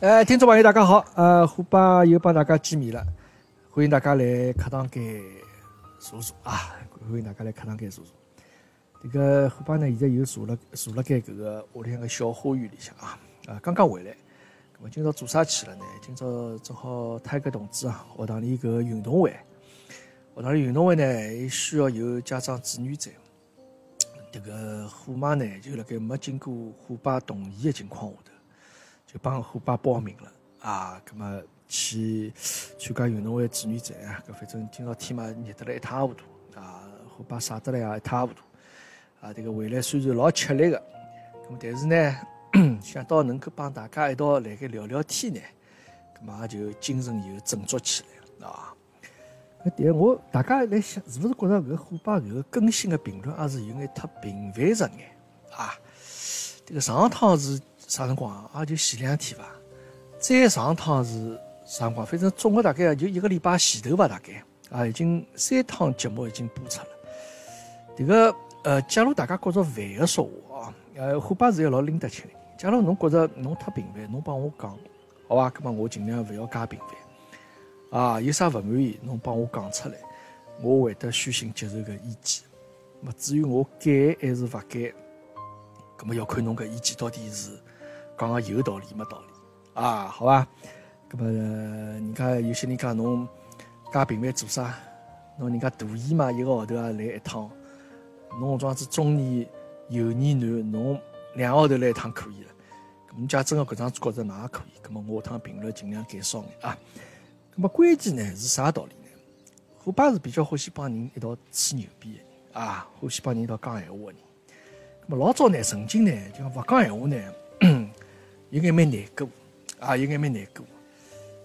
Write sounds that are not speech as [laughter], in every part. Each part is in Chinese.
呃，听众朋友，大家好，呃，虎爸又帮大家见面了，欢迎大家来课堂间坐坐啊，欢迎大家来课堂间坐坐。这个虎爸呢，现在又坐了坐了该搿个屋里向个小花园里向啊，啊，刚刚回来。咁么今朝做啥去了呢？今朝正好泰格同志啊，学堂里搿个运动会，学堂里运动会呢，还需要有家长子女在。这个虎妈呢，就辣盖没经过虎爸同意的情况下头。就帮虎爸报名了啊，葛么去参加运动会志愿者啊，搿反正今朝天嘛热得来一塌糊涂啊，虎爸晒得来也一塌糊涂啊。这个回来虽然老吃力个，咁么但是呢，[clears throat] 想到能够帮大家一道来个聊聊天呢，葛么也就精神又振作起来了啊。那但我大家来想，是不是觉着搿虎爸搿个更新的频率也是有眼太频繁着眼啊？这个上趟是。啥辰光啊？也就前两天伐。再上趟是啥辰光？反正总共大概就一个礼拜前头吧，大概啊，已经三趟节目已经播出了。这个呃，假如大家觉着烦个说话啊，呃，虎爸是个老拎得清的。假如侬觉着侬太频繁，侬帮我讲，好吧？那么我尽量勿要加频繁。啊，有啥勿满意，侬帮我讲出来，我会得虚心接受个意见。么至于我改还是勿改，那么要看侬搿意见到底是。讲个有道理没道理啊？好吧，那么人家有些人讲侬加频繁做啥？侬人家大姨妈，一个号头也来一趟。侬这样子中年油腻男，侬两个号头来一趟可以了。咁假真个搿桩觉着那也可以。咁么我趟频率尽量减少眼啊。咁么关键呢是啥道理呢？虎爸是比较欢喜帮人一道吹牛逼的人啊，欢喜帮人一道讲闲话的人。咁么老早呢，曾经呢，就讲勿讲闲话呢。有眼蛮难过，啊，有眼蛮难过。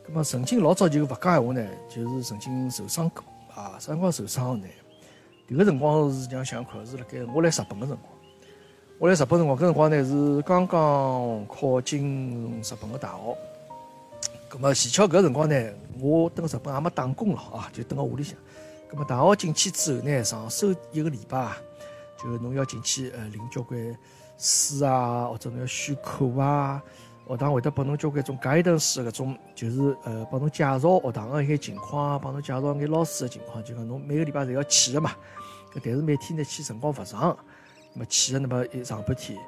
咁么曾经老早就勿讲闲话呢，就是曾经受伤过，啊，啥辰光受伤呢？迭个辰光是讲想看是辣盖我来日本个辰光，我来日本辰光，搿辰光呢是刚刚考进日本个大学。咁么前巧搿辰光呢，我蹲日本也没打工了啊，就蹲辣屋里向。咁么大学进去之后呢，上手一个礼拜，就侬要进去呃领交关。书啊，或者侬要选课啊，学堂会得拨侬交关种 guidance 搿种，就是呃帮侬介绍学堂个一些情况啊，帮侬介绍眼老师个情况，就讲侬每个礼拜侪要去个嘛。但是每天呢去辰光勿长，那么去个那么一上半天，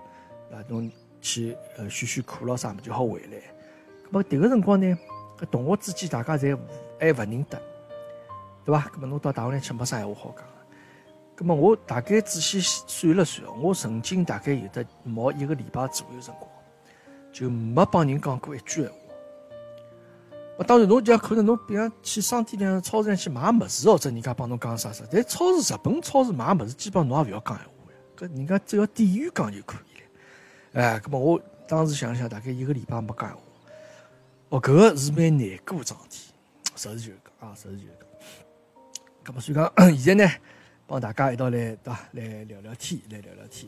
啊侬去呃选选课咯啥么就好回来。那么迭个辰光呢，搿同学之间大家侪还勿认得，对伐？那么侬到大学里去没啥闲话好讲。咁么我大概仔细算了算，我曾经大概有得毛一个礼拜左右辰光，就没帮人讲过一句闲话。我当然侬讲可能侬比方去商店里、超市里去买物事，或者人家帮侬讲啥啥，但超市日本超市买物事，基本上侬也勿要讲闲话搿人家只要店员讲就可以了。哎，咁么我当时想想，大概一个礼拜没讲闲话，哦，搿个是蛮难过状体，实事求是讲啊，实事求是讲。咁么所以讲 [coughs] 现在呢？帮大家一道来，对伐？来聊聊天，来聊聊天。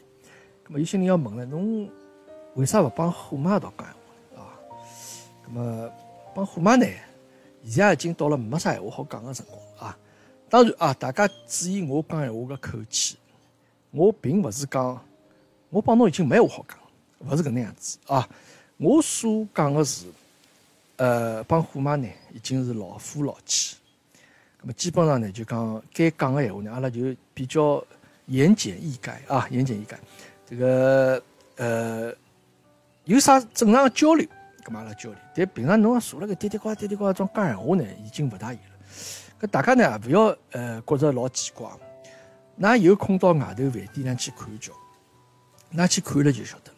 咁么有些人要问了，侬为啥勿帮虎妈一道讲闲话呢啊？咁么帮虎妈呢？现在已经到了没啥闲话好讲的辰光啊。当然啊，大家注意我讲闲话的口气，我并勿是讲我帮侬已经没话好讲，勿是搿能样子啊。我所讲的是，呃，帮虎妈呢已经是老夫老妻。那么基本上呢，就讲该讲的闲话呢，阿拉就比较言简意赅啊，言简意赅。这个呃，有啥正常的交流，搿么阿拉交流。但平常侬坐辣盖嘀嘀呱嘀嘀呱种讲闲话呢，已经勿大有了。搿大家呢，勿要呃觉着老奇怪。㑚有空到外头饭店上去看一瞧，㑚去看了就晓得了。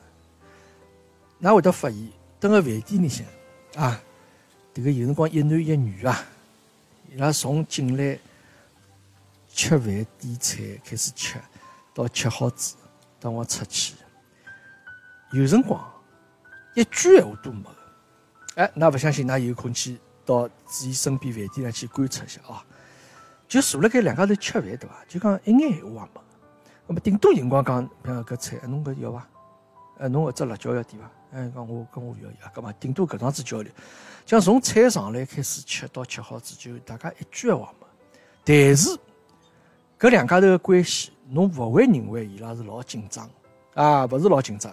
㑚会得发现，等个饭店里向啊，迭个有辰光一男一女啊。伊拉从进来吃饭点菜开始吃，到吃好子，到我出去，有辰光一句闲话都没。哎，那不相信，那有空去到自己身边饭店上去观察一下啊。就坐辣盖两家头吃饭，对伐？就讲一眼闲话也没。那么顶多辰光讲，比如搿菜，侬搿要伐？呃，侬搿只辣椒要点伐？哎，讲我跟我要要，搿么顶多搿桩子交流。像从菜上来开始吃到吃好子，就大家一句话没。但是搿两家头的关系，侬勿会认为伊拉是老紧张啊？勿是老紧张。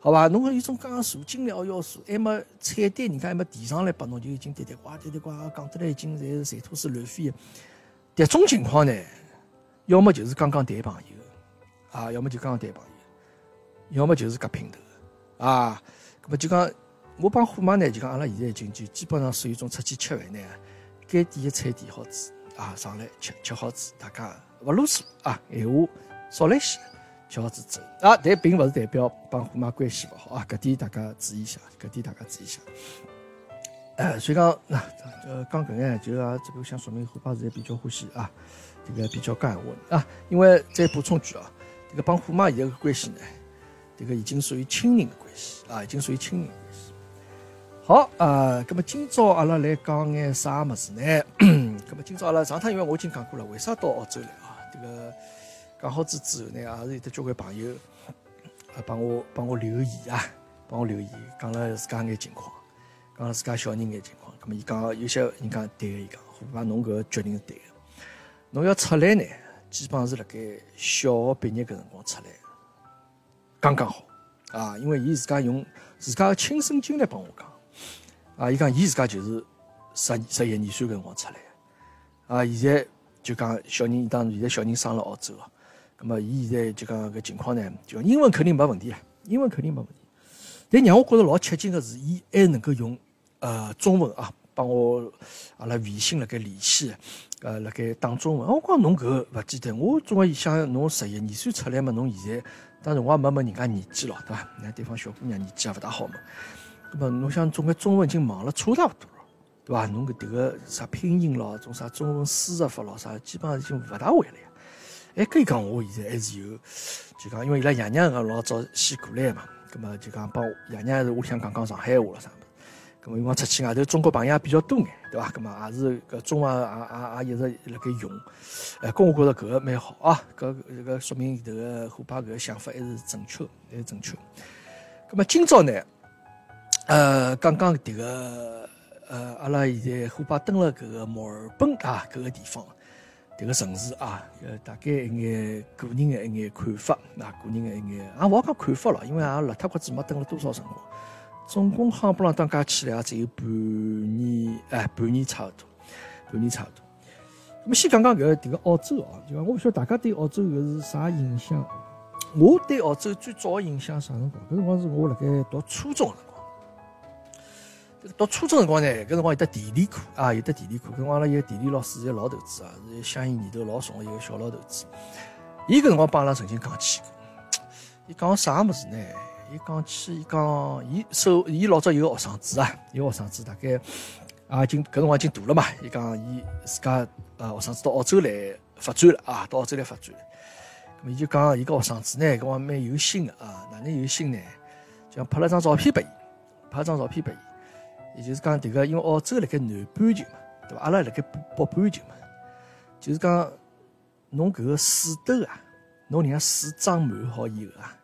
好伐？侬有种讲茶精料要素，还没菜单，人家还没递上来拨侬，就已经嘀嘀呱嘀嘀呱讲得来，已经侪是馋吐水乱飞。迭种情况呢，要么就是刚刚谈朋友啊，要么就刚刚谈朋友，要么就是夹姘头啊。搿么就讲，我帮虎妈呢，就讲阿拉现在已经就基本上属于一种出去吃饭呢，该点的菜点好子啊，上来吃吃好子，大家勿啰嗦啊，闲话少来些。吃好子走啊，但并不是代表帮虎妈关系勿好啊，搿点大家注意一下，搿点大家注意一下。哎，所以讲那呃，讲搿眼就啊，这个想说明虎爸现在比较欢喜啊，这个比较讲闲话啊。因为再补充句啊，这个帮虎妈现在个关系呢，这个已经属于亲人的关系啊，已经属于亲人关系。好啊，葛么今朝阿拉来讲眼啥物事呢？[clears throat] 葛么今朝阿拉上趟因为我已经讲过了，为啥到澳洲来啊？这个。讲好之之后呢，也是有得交关朋友啊，帮我帮我留言啊，帮我留言，讲了自家眼情况，讲了自家小人眼情况。咁么，伊讲有些人讲对个，伊讲虎爸侬搿个决定是对个。侬要出来呢，基本上是辣盖小学毕业搿辰光出来，刚刚好啊。因为伊自家用自家个亲身经历帮我讲啊，伊讲伊自家就是十十一二岁搿辰光出来啊。现在就讲小人，当现在小人生了澳洲了。咁么，伊现在就讲搿情况呢，就英文肯定没问题啊，英文肯定没问题。但让我觉着老吃惊个是，伊还能够用呃中文啊，帮我阿拉微信辣盖联系，呃辣盖打中文。我讲侬搿勿简单，我总归想侬十一二岁出来嘛，侬现在当然我也没问人家年纪咯，对伐？那对方小姑娘年纪也勿大好嘛。那么侬想总归中文已经忘了差勿多了，对伐？侬搿迭个啥拼音咯，种啥中文输入法咯啥，基本上已经勿大会了呀。哎，可以讲，我现在还是有，就讲，因为伊拉爷娘个老早先过来嘛，那么就讲帮爷娘是屋里向讲讲上海话了啥么，葛么辰光出去外头中国朋友也比较多眼，对伐？葛么也是搿中文也也也一直辣盖用，哎，搿我觉着搿个蛮好啊，搿搿说明迭个虎爸搿个想法还是正确，还是正确。葛么今朝呢，呃，刚刚迭个呃，阿拉现在虎爸登了搿个墨尔本啊，搿个地方。迭个城市啊，呃，大概一眼个人的一眼看法，那个人的一眼，也勿好讲看法了，因为也辣脱国子没等了多少辰光，总共夯不啷当加起来也只有半年，哎，半年差勿多，半年差勿多。那么先讲讲搿迭个澳洲啊，就讲我勿晓得大家对澳洲搿是啥印象？我对澳洲最早的印象啥辰光？搿辰光是我辣盖读初中辰光。读初中辰光呢，搿辰光有得地理课啊，有得地理课。搿辰光阿拉一个地理老师，一个老头子啊，是相应年头老重的一个小老头子。伊搿辰光帮阿拉曾经讲起过，伊讲啥物事呢？伊讲起，伊讲伊手，伊老早有个学生子啊，有个学生子大概啊，已经搿辰光已经大了嘛。伊讲伊自家呃学生子到澳洲来发展了啊，到澳洲来发展了。伊就讲伊个学生子呢，搿光蛮有心的啊，哪能有心呢？就拍了张照片拨伊，拍张照片拨伊。也就是讲，迭个因为澳洲辣盖南半球嘛，对伐？阿拉辣盖北半球嘛，就是讲，侬搿个水斗啊，侬人家水装满好以后啊，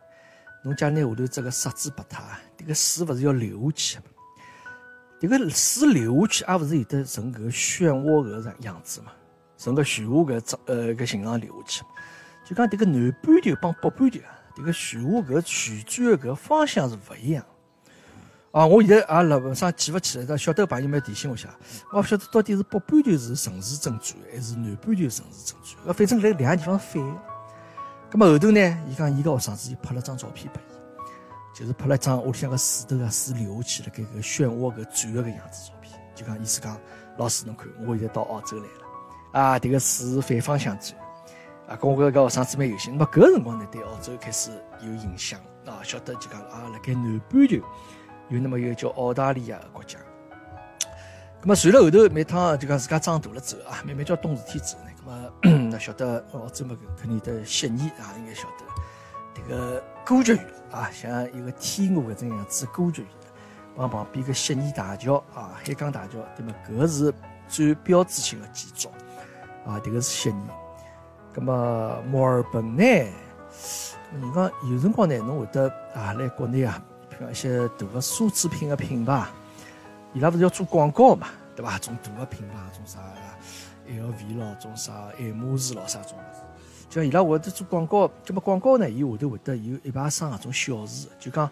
侬假拿下头这个塞子拔脱，迭个水勿是要流下去嘛？迭个水流下去，也勿是有得成搿个漩涡搿个样子嘛？成个漩涡搿张呃搿形状流下去，就讲迭个南半球帮北半球啊，迭个漩涡搿旋转的搿方向是勿一样。啊，我现在也辣上记勿起来，但晓得朋友们提醒我一下，我勿晓得到底是北半球是城市正转，还是南半球城市正转。反正辣两个地方反。咁么后头呢，伊讲伊个学生子又拍了张照片拨伊，就是拍了张屋里向个水头啊水流下去了，搿个漩涡搿转个个样子照片。就讲意思讲，老师侬看，我现在到澳洲来了，啊，迭个水反方向转，啊，跟我搿个学生子蛮有心。那么搿个辰光呢，对澳洲开始有影响，啊，晓得就讲啊，辣盖南半球。有那么一个叫澳大利亚个国家，那么随了后头每趟就讲自家长大了之后啊，慢慢叫懂事体之后呢，那么 [clears throat] 那晓得澳洲嘛肯定得悉尼啊，应该晓得这个歌剧院啊，像一个天鹅搿种样子歌剧院，旁旁边个悉尼大桥啊，海港大桥，对么？搿是最标志性的建筑啊，这个是悉尼。那么墨尔本呢？人讲有辰光呢，侬会得啊来国内啊。像一些大个奢侈品的品牌，伊拉勿是要做广告嘛，对伐？种大个品牌，种啥 LV 咯，种啥爱马仕咯，啥种物事。就伊拉会得做广告，咁么广告呢？伊下头会得有一排商啊，种小事，就讲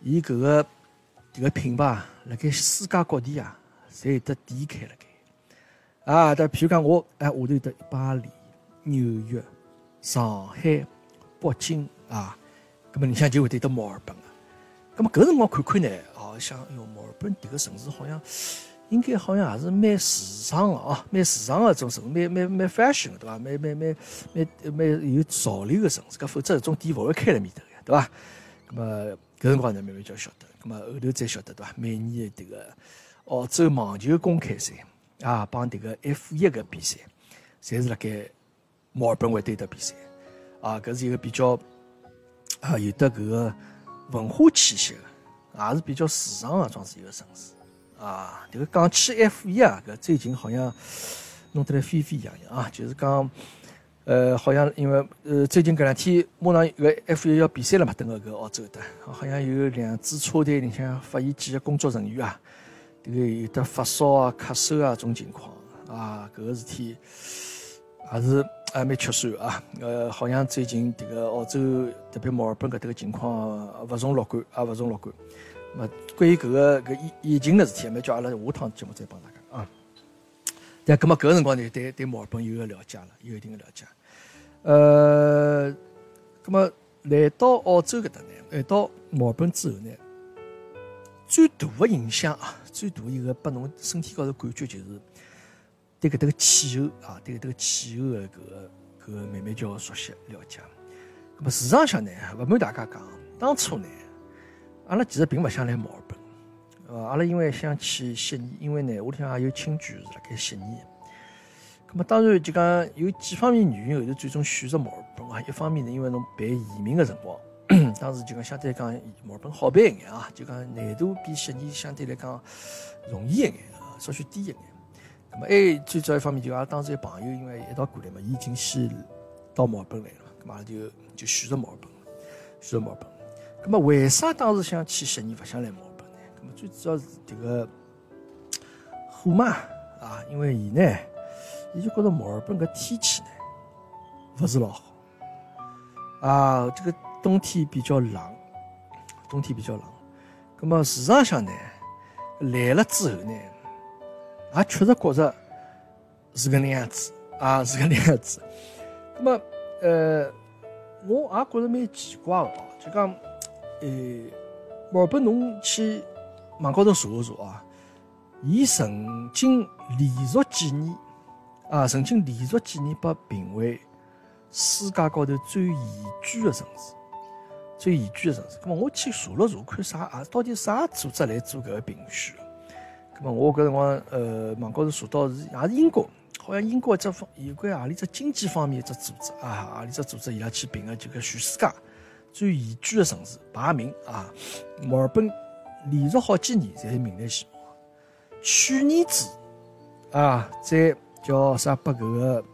伊搿个迭个品牌辣盖世界各地啊，侪有得店开辣盖。啊，但譬如讲我哎，下头有得巴黎、纽约、上海、北京啊，葛末你像就会得得墨尔本啊。葛末搿辰光看看呢，哦，想哟，墨尔本迭个城市好像。应该好像也是蛮时尚的哦，蛮时尚的种城，蛮蛮蛮 fashion 的对伐？蛮蛮蛮蛮蛮有潮流的城市，搿否则这种店勿会开辣面头个，对伐？咁么搿辰光呢，慢慢就晓得，咁么后头再晓得对伐？每年的迭个澳洲网球公开赛啊，帮迭个 F 一个比赛，侪是辣盖墨尔本会对得比赛啊，搿是一个比较啊有得搿个文化气息的，也是比较时尚的，装是一个城市。啊，这个讲起 F 一啊，搿最近好像弄得来沸沸扬扬啊，就是讲，呃，好像因为呃最近搿两天马上搿 F 一要比赛了嘛，等个搿澳洲的，好像有两支车队里向发现几个工作人员啊，这个有的发烧啊、咳嗽啊种情况啊，搿个事体还是还蛮吃酸啊。呃，好像最近这个澳洲特别墨尔本搿搭个情况勿容乐观啊，勿容乐观。么关于搿个搿疫疫情的事体，么叫阿拉下趟节目再帮大家啊。但搿么搿个辰光呢，对对墨尔本有个了解了，有一定的了解。呃，搿么来到澳洲搿搭呢，来到墨尔本之后呢，最大的影响啊，最大一个拨侬身体高头感觉就是对搿搭个气候啊，对搿搭个气候的搿个搿个慢慢叫熟悉了解。搿么市场上呢，勿瞒大家讲，当初呢。阿拉其实并勿想来墨尔本，呃，阿拉因为想去悉尼，因为呢屋里向也有亲眷是辣盖悉尼。咁么当然就讲有几方面原因，后头最终选择墨尔本啊。一方面呢，因为侬办移民个辰光，[clears throat] 当时就讲相对来讲墨尔本好办一眼啊，就讲难度比悉尼相对来讲容易一眼啊，稍许低一眼。咁么还最主要一方面就阿拉当时有朋友因为一道过来嘛，伊已经先到墨尔本来了，咁嘛就就选择墨尔本，选择墨尔本。那么为啥当时想去悉尼，勿想来墨尔本呢？那么最主要是这个虎嘛啊，因为伊呢，伊就觉得墨尔本个天气呢，勿是老好啊，这个冬天比较冷，冬天比较冷。那么市场上呢，来了之后呢，也确实觉着是个那样子啊，是个那样子。那么呃，我也觉着蛮奇怪的，就讲。呃，墨尔本侬去网高头查一查啊，伊曾经连续几年啊，曾经连续几年被评为世界高头最宜居的城市，最宜居的城市。那么我去查了查，看啥啊？到底啥组织来做搿个评选？我搿辰光呃，网高头查到是也是英国，好像英国一只方有关何里只经济方面一只组织啊，何里只组织伊拉去评个这个全世界。最宜居的城市排名啊，墨尔本连续好几年在名列前茅。去年子啊，在叫啥？把搿个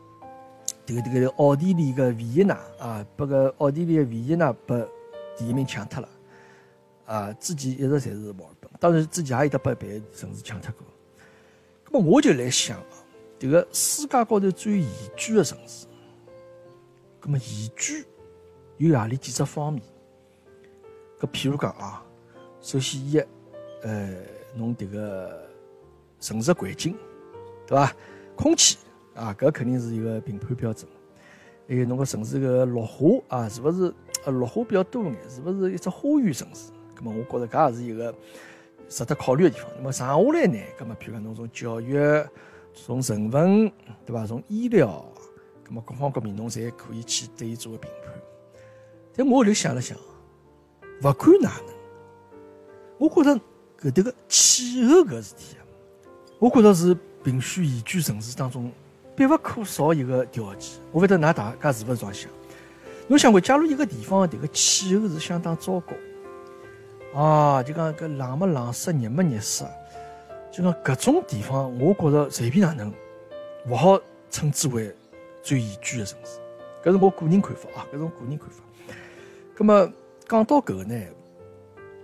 这个这个奥地利个维也纳啊，把个奥地利个维也纳把第一名抢脱了啊！之前一直侪是墨尔本，当然之前也有得把别的城市抢脱过。那么我就来想啊，这个世界高头最宜居的城市，那么宜居。有何里几只方面？搿譬如讲啊，首先一，呃，侬迭个城市环境，对伐？空气啊，搿肯定是一个评判标准。还有侬个城市个绿化啊，是勿是呃绿化比较多眼？是勿是一只花园城市？搿么我觉着搿也是一个值得考虑的地方。那么剩下来呢？搿么譬如讲侬从教育、从人文，对伐？从医疗，搿么各方各面侬侪可以去对伊做个评判。但我后头想了想，勿管哪能，我觉着搿迭个气候搿事体啊，我觉着是评选宜居城市当中必不可少一个条件。我勿晓得㑚大家是勿是这样想？侬想过，假如一个地方迭个气候是相当糟糕，啊，就讲搿冷么冷湿，热么热湿，就讲搿种地方，我觉着随便哪能勿好称之为最宜居的城市。搿是我个人看法啊，搿是我个人看法。咁么讲到搿个呢，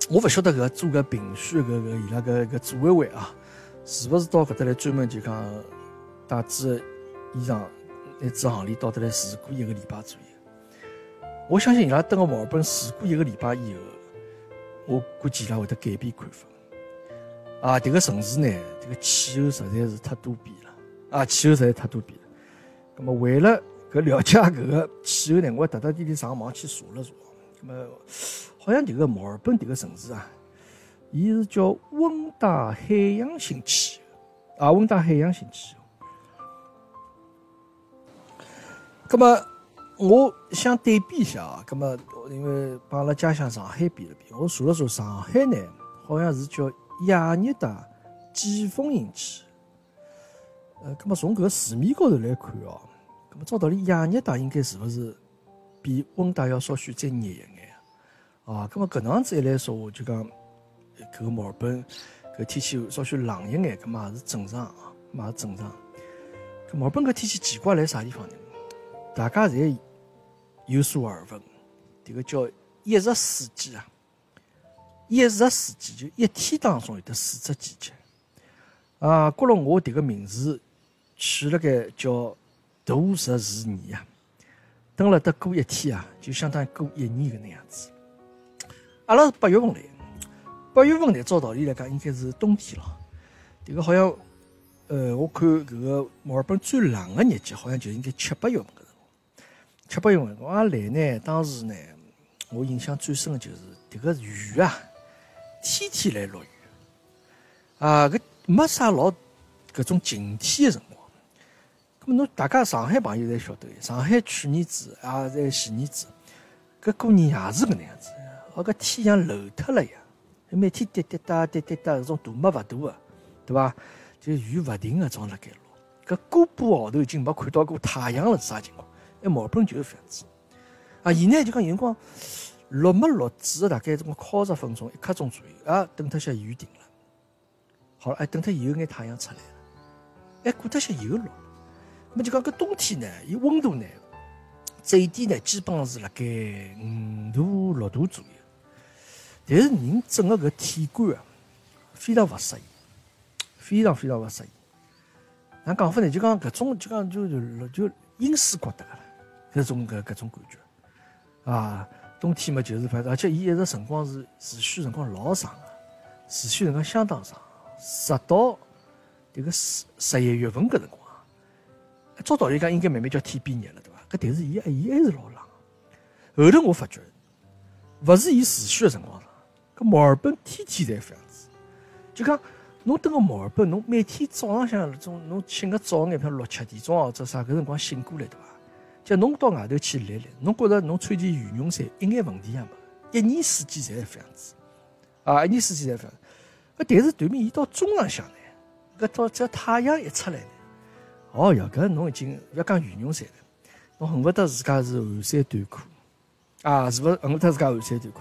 我勿晓得搿做个评选搿个伊拉搿搿组委会啊，是勿是到搿搭来专门就讲带只衣裳、乃至行李到搭来住过一个礼拜左右？我相信伊拉登个墨尔本住过一个礼拜以后，我估计伊拉会得改变看法。啊，迭个城市呢，迭个气候实在是太多变了，啊，气候实在太多变了。那么为了搿了解搿个气候呢，我特特地地上网去查了查。那么好像迭个墨尔本迭个城市啊，伊是叫温带海洋性气候，啊，温带海洋性气候。那么我想对比一下啊，那么因为帮阿拉家乡上海比了比，我查了查，上海呢好像是叫亚热带季风性气候。呃，那么从搿个字面高头来看哦，那么照道理亚热带应该是勿是比温带要稍许再热一眼啊？啊，那么搿能样子一来说，我就讲搿个墨尔本搿天气稍许冷一眼，搿么也是正常啊，也是正常。搿墨尔本搿天气奇怪辣啥地方呢？大家侪有所耳闻，迭个叫一日四季啊，一日四季就一天当中有得四只季节啊。觉了我迭个名字取了个叫度日如年啊，等了得过一天啊，就相当于过一年搿能样子。阿拉是八月份来，八月份呢，照道理来讲应该是冬天了。迭个好像，呃，我看搿个墨尔本最冷个日节好像就应该七八月份。七八月份，我来呢。当时呢，我印象最深的就是这个雨啊，天天来落雨啊，搿没啥老搿种晴天的辰光。咁么侬大家上海朋友侪晓得，上海去年子啊，在前年子，搿过年也是搿能样子，哦，搿天像漏脱了一样，每天滴滴答滴滴答，搿种大没勿大个，对伐？就雨勿停个装辣盖落，搿个把号头已经没看到过太阳了，是啥情况？哎，毛本就是这样子啊！现在就讲有辰光落没落，只大概这么靠十分钟、一刻钟左右啊，等脱下雨停了。好了，哎，等脱有眼太阳出来了，哎，过脱些又落了。么就讲搿冬天呢，伊温度呢，最低呢，基本上是辣盖五度、六度左右。但是人整个搿体感啊，非常勿适宜，非常非常勿适宜。哪讲法呢？就讲搿种，就讲就就就阴湿觉得了。搿种搿搿种感觉，啊，冬天嘛就是反正，而且伊一直辰光是持续辰光老长个，持续辰光相当长，直到迭个十十一月份搿辰光，照道理讲应该慢慢叫天变热了，对伐？搿但是伊伊还是老冷。后头我发觉，勿是伊持续个辰光长，搿墨尔本天天侪这样子，就讲侬蹲个墨尔本，侬每天早浪向那种侬醒个早眼，譬如六七点钟或者啥搿辰光醒过来，对伐？叫侬到外头去立立，侬觉着侬穿件羽绒衫一眼问题也没，一年四季侪是这样子，啊，一年四季侪这样。搿但是对面一到中浪向呢，搿到只要太阳一出来呢，哦哟，搿侬已经勿要讲羽绒衫了，侬恨不得自家是汗衫短裤，啊，是勿是恨不得自家汗衫短裤，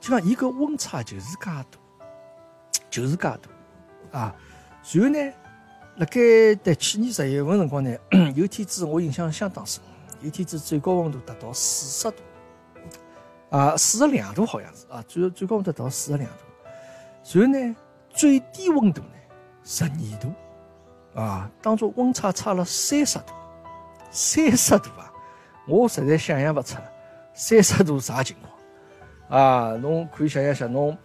就讲伊搿温差就是介大，就是介大，啊，然后呢，辣盖在去年十一月份辰光呢，[coughs] 有天子我印象相当深。一天子最高温度达到四十度，啊，四十两度好像是啊，最最高温度达到四十两度。然后呢，最低温度呢十二度，啊，当中温差差了三十度，三十度啊，我实在想象不出三十度啥情况啊！侬可以想象一下，侬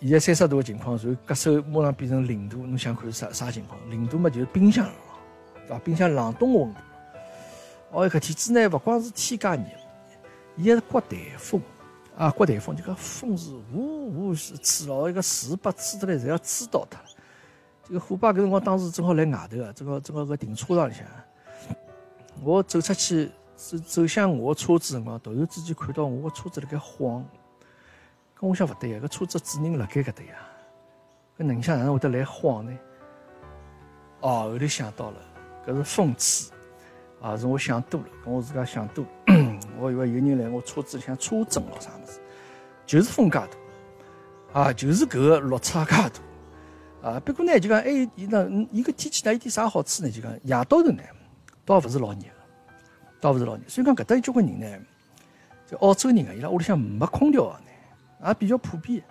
现在三十度的情况，然后隔手马上变成零度，侬想看啥啥情况？零度嘛就是冰箱了，对吧？冰箱冷冻温度。哦，搿天子呢，勿光是天介热，伊还是刮台风啊！刮台风，就讲风是呜呜是吹咯，一个树把吹得来，侪要吹倒脱了。这个虎爸搿辰光当时正好来外头啊，正好正好搿停车场里向，我走出去走走向我车子辰光，突然之间看到我个车子辣盖晃，跟我想勿对呀，搿车子主人辣盖搿搭呀，搿能想哪能会得来晃呢？哦，后头想到了，搿是风吹。啊，是我想多了，跟我自家想多了。[clears throat] 我以为有人来我车子里向车震了啥么子，就是风介大，啊，就是搿个落差介大，啊。不过呢，就讲哎，伊那伊个天气呢有点啥好处呢？就讲夜到头呢，倒勿是老热，倒勿是老热。所以讲搿搭有交关人呢，就澳洲人啊，伊拉屋里向没空调呢，也比较普遍，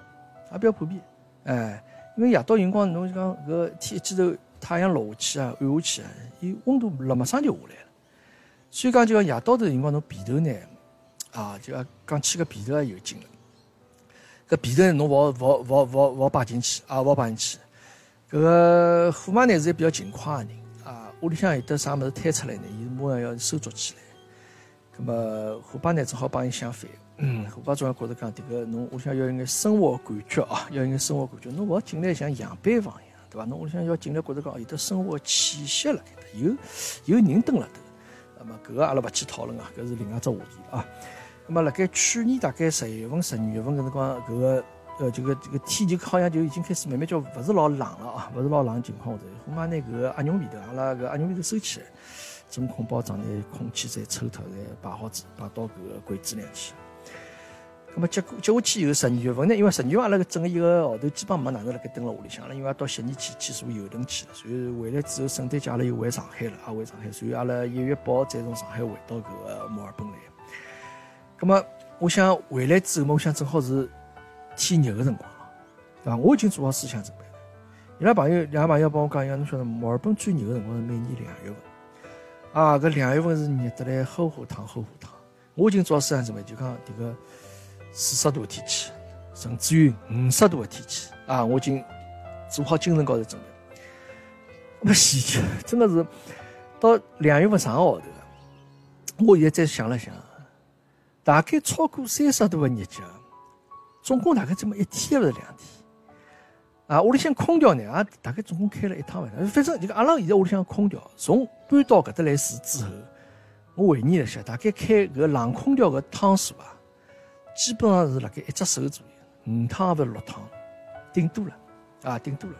也比较普遍。哎，因为夜到辰光侬就讲搿天一记头太阳落下去啊，暗下去啊，伊温度辣马上就下来了。所以讲，就讲夜到头辰光，侬被头呢，啊，就讲讲起个被头也有劲了。搿皮头侬勿勿勿勿勿摆进去啊，勿摆进去。搿个虎妈呢是一个比较勤快个人啊，屋里向有得啥物事摊出来呢，伊马上要收捉起来。葛么虎爸呢正好帮伊相反，嗯虎爸总要觉着讲迭个侬屋里向要有眼生活感觉啊，[laughs] 要有眼生活感觉，侬勿好进来像样板房一样，对伐？侬屋里向要进来觉着讲有得生活气息了，有有人蹲辣头。那么搿个阿拉勿去讨论啊，搿是另外只话题啊。那么辣盖去年大概十一月份、十二月份搿辰光，搿个呃，这个这个天就好像就已经开始慢慢叫勿是老冷了啊，勿是老冷情况下头，恐怕拿搿个鸭绒被头，阿拉搿鸭绒被头收起来，真空包装的，空气再抽脱，再摆好子，摆到搿个柜子里去。那么接过接下去以后，十二月份呢，因为十二月份阿拉整个一个号头基本没哪能辣盖蹲辣屋里向了，因为到悉尼去去坐游轮去了，所以回来之后圣诞节阿拉又回上海了，也回上海，所以阿拉一月八号再从上海回到搿个墨尔本来。咁么，我想回来之后嘛，我想正好是天热个辰光了，对伐？我已经做好思想准备了。伊拉朋友，两个朋友帮我讲一下，侬晓得墨尔本最热个辰光是每年两月份，啊，搿两月份是热得来齁火烫齁火烫。我已经做好思想准备，就讲迭个四十度个天气，甚至于五十度个天气，啊，我已经做好精神高头准备。那现在真的是到两月份上个号头，我现在再想了想。大概超过三十度的日节，总共大概这么一天还是两天？啊，屋里向空调呢，也大概总共开了一趟反正就阿拉现在屋里向空调，从搬到搿搭来住之后，我回忆了一下，大概开搿冷空调个趟数啊，基本上是辣盖一只手左右，五趟或者六趟，顶多了，啊，顶多了。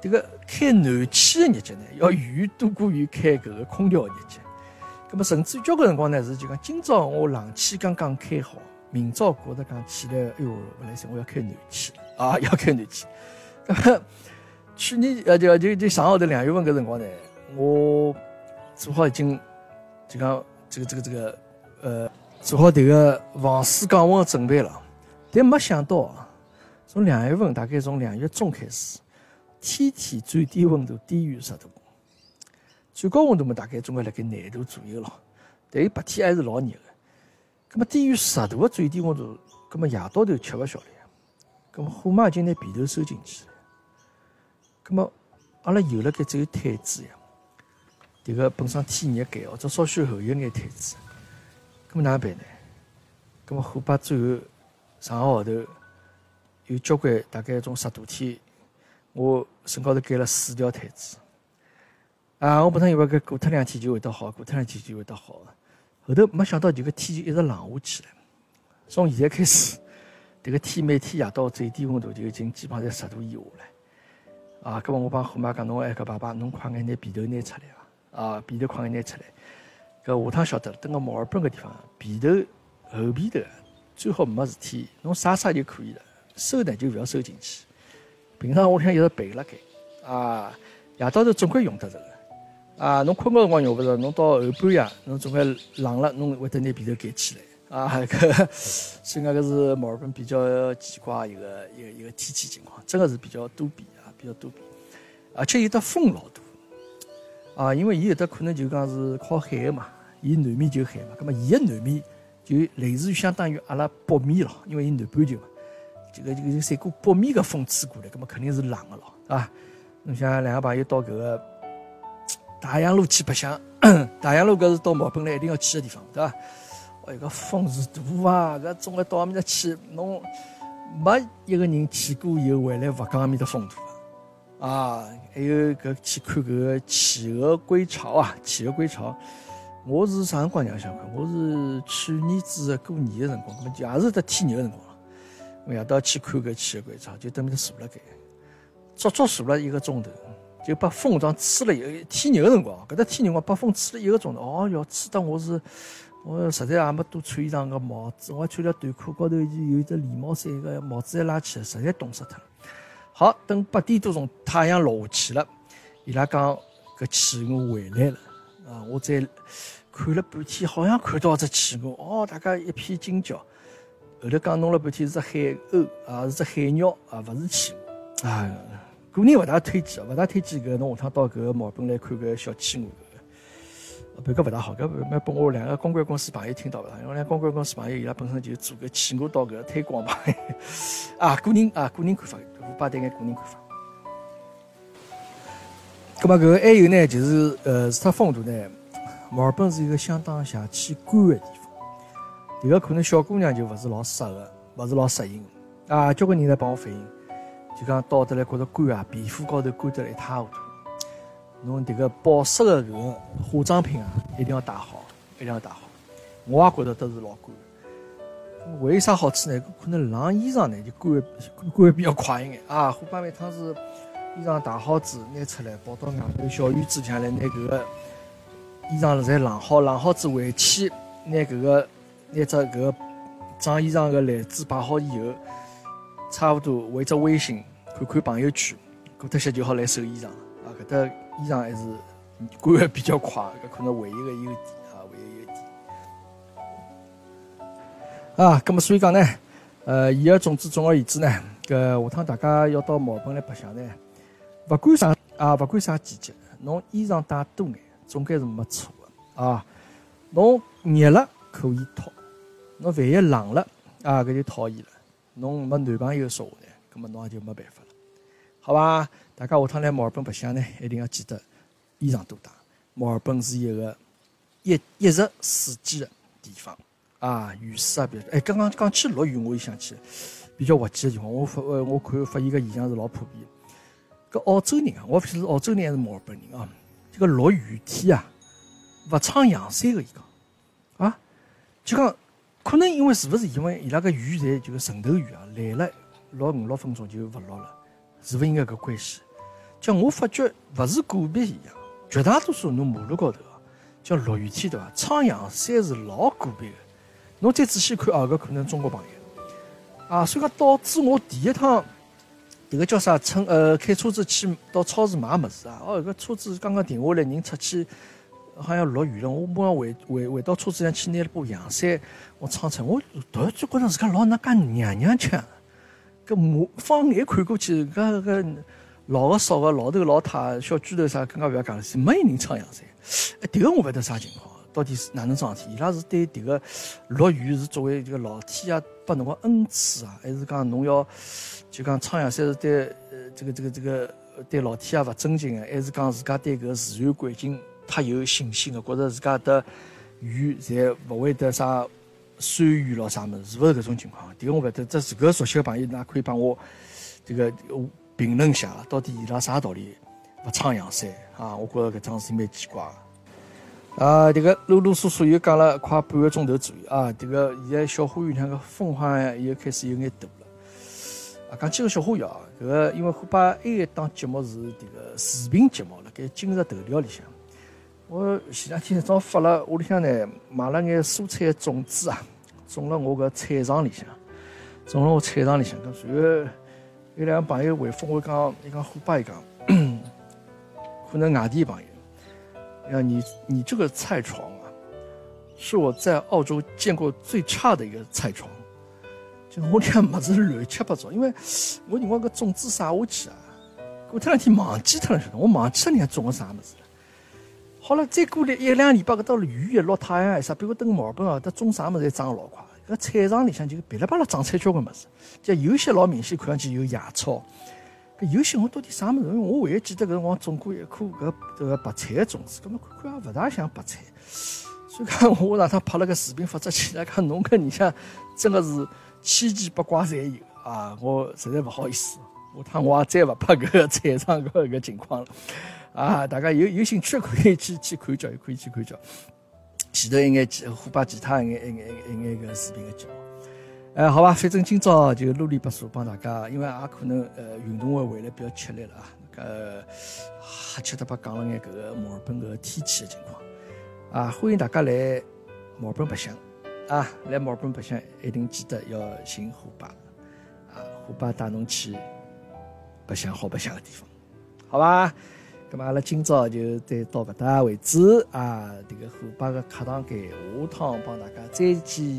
这个开暖气的日节呢，要远远多过于开搿个空调的日节。咁么，甚至于交关辰光呢，是就讲今朝我冷气刚刚开好，明朝觉着讲起来，哎哟，勿来塞，我要开暖气了啊，[laughs] 要开暖气。去年呃，就就就上号头两月份搿辰光呢，我做好已经就讲这个这个这个呃，做好迭个防水降温的准备了，但没想到啊，从两月份大概从两月中开始，天天最低温度低于十度。最高温度嘛，大概总归辣盖廿度左右咯。但伊白天还是老热个。咁么低于十度个最低温度，咁么夜到头吃勿消了呀。咁么虎妈已经拿被头收进去。咁么阿拉有了该只有毯子呀。迭个本身天热盖或者稍许厚一眼毯子。咁么哪能办呢？咁么虎爸最后上个号头有交关大概种十度天，我身高头盖了四条毯子。啊！我本身以为搿过脱两天就会得好，过脱两天就会得好。后头没想到，就搿天就一直冷下去了。从现在开始，迭个天每天夜到最低温度就已经基本上在十度以下了。啊！搿么我帮虎妈讲，侬哎搿爸爸，侬快眼拿被头拿出来伐？啊，被头快眼拿出来。搿下趟晓得了，等个墨尔本个地方，被头厚被头最好没事体，侬晒晒就可以了。收呢就勿要收进去。平常我里向一直备辣盖。啊，夜到头总归用得着个。啊，侬困觉辰光用勿着，侬到后半夜，侬总归冷了，侬会得拿被头盖起来。啊，[laughs] 搿所以讲搿是墨尔本比较奇怪一个一个一个天气情况，真个是比较多变啊，比较多变，而且有的风老大。啊，因为伊有的可能就讲是靠海个嘛，伊南面就海嘛，葛末伊个南面就类似于相当于阿拉北面咯，因为伊南半球嘛，这个这个三股北面个风吹过来，葛末肯定是冷个咯，啊，侬像两个朋友到搿个。[coughs] 大洋路去白相，[coughs] 大洋路搿是到毛本来一定要去个地方，对伐？哦，搿风是大啊！搿总归到埃面搭去，侬没一个人去过以后回来勿讲埃面的风土啊！还有搿去看搿个企鹅归巢啊，企鹅归巢。我是啥辰光让想看？我是去年子过年的辰光，搿么也是得天热的辰光了。我夜到去看搿企鹅归巢，就等面坐辣盖，足足坐了一个钟头。就把风这样吹了一天热个辰光，搿搭天热光把风吹了一个钟头，哦哟，吹得我是，我实在也没多穿衣裳个帽子，我还穿了短裤，高头有一只连帽衫个帽子还拉起来，实在冻死脱了。好，等八点多钟太阳落下去了，伊拉讲搿企鹅回来了啊！我在看了半天，好像看到只企鹅，哦，大家一片惊叫。后头讲弄了半天是只海鸥啊，是只海鸟啊，勿是企鹅啊。个人勿大推荐，勿大推荐搿侬下趟到搿个毛本来看搿小企鹅搿个。别个勿大好，搿蛮拨我两个公关公司朋友听到了，因为两公关公司朋友伊拉本身就做个企鹅到搿推广嘛，[laughs] 啊，个人啊个人看法，我爸对眼个人看法。咁么搿个还有呢，就是呃，除脱风度呢，墨尔本是一个相当邪气干个地方。迭个可能小姑娘就勿是老适合，勿是老适应。啊，交关人来帮我反映，就讲到得来觉着干啊，皮肤高头干得来一塌糊涂。侬迭个保湿个搿个化妆品啊，一定要带好，一定要带好。我也觉得都是老干。为啥好处呢？可能晾衣裳呢就干干比较快一眼啊。虎爸每趟是衣裳洗好子拿出来，跑到外头小院子里向来拿搿个衣裳侪晾好，晾好子回去拿搿个拿只搿个装衣裳个篮子摆好以后，差不多回只微信看看朋友圈，过脱些就好来收衣裳啊。搿搭。衣裳还是干的比较快，搿可能唯一个优点啊，唯一优点。啊，咁么所以讲呢，呃，言而总之，总而言之呢，搿下趟大家要到墨尔本来白相呢，勿管啥啊，勿管啥季节，侬衣裳带多眼，总归是没错的啊。侬热了可以脱，侬万一冷了啊，搿就讨厌了。侬没男朋友说话呢，搿么侬也就没办法了，好吧？大家下趟来墨尔本白相呢，一定要记得衣裳多带。墨尔本是一个一一日四季的地方啊，雨势啊比较。哎，刚刚讲起落雨，我又想起比较滑稽的情况。我发呃，我看发现个现象是老普遍。搿澳洲人啊，我勿晓得是澳洲人还是墨尔本人啊？这个落雨天啊，勿撑阳伞个伊讲啊，就讲可能因为是勿是因为伊拉个雨在就是渗透雨啊，来了落五六分钟就勿落了，是勿是应该搿关系？像我发觉，勿是个别现象，绝大多数侬马路高头啊，叫落雨天对伐？撑阳伞是老个别个。侬再仔细看啊，搿可能中国朋友啊，所以讲导致我第一趟迭个叫啥？乘呃开车子去到超市买物事啊，哦，搿车子刚刚停下来，人出去好像落雨了，我马上回回回到车子上去拿了把阳伞，我撑撑，我突然就觉着自家老那介娘娘腔，搿目放眼看过去，搿搿。老个少个老头老太小巨头啥，更加勿要讲了，是没人撑阳伞。哎，迭个我勿晓得啥情况，到底是哪能桩事体？伊拉是对迭个落雨是作为这个老天爷拨侬个恩赐啊，还是讲侬要就讲撑阳伞是对呃这个这个这个对老天爷勿尊敬个，还是讲自家对搿自然环境太有信心个，觉着自家的雨侪勿会得啥酸雨咯啥物事，是勿是搿种情况？迭个我勿晓得，这是搿熟悉个朋友，㑚可以帮我这个。评论下，到底伊拉啥道理勿撑阳伞啊？我觉着搿桩事体蛮奇怪。个啊，这个啰啰嗦嗦又讲了快半个钟头左右啊！这个现在小花园两个风好像又开始有眼大了。啊，讲起个小花园啊，搿个因为虎爸还一档节目是这个视频节目了，该今日头条里向，我前两天早发了屋里向呢买了眼蔬菜种子啊，种了我搿菜场里向，种了我菜场里向，搿随后。有两个朋友回复我讲，伊讲虎爸，伊讲，[coughs] 可能外地朋友，呀，你你这个菜床啊，是我在澳洲见过最差的一个菜床，就我俩么子乱七八糟，因为我另外个种子撒下去啊，过这两天忘记脱了晓得，我忘记了人家种个啥么子了。好了，再过了一两礼拜，搿到雨一落，太阳一晒，比如等墨尔本啊，它种啥么子长老快。搿菜场里向就噼里啪啦长出交关物事，就有些老明显看上去有野草，有些我到底啥物事？因为我唯一记得搿辰光种过一棵搿搿个白菜的种子，搿么看看也勿大像白菜。所以讲我上趟拍了个视频发出去，来讲侬搿里向真个是千奇百怪侪有啊！我实在勿好意思，下趟我也再勿拍搿个菜场搿个情况了啊！大家有有兴趣可以去去看叫，可以去看叫。前头一眼其虎爸其他一眼一眼一眼个视频个节目，哎，好吧，反正今朝就啰里吧嗦帮大家，因为也可能呃运动会回来比较吃力了啊，呃，瞎七搭八讲了眼搿个墨尔本个天气的情况啊，欢迎大家来墨尔本白相啊，来墨尔本白相一定记得要寻虎爸啊，虎爸带侬去白相好白相个地方，好吧？咁么阿拉今朝就再到搿搭为止啊！这个虎爸个课堂间，下趟帮大家再见。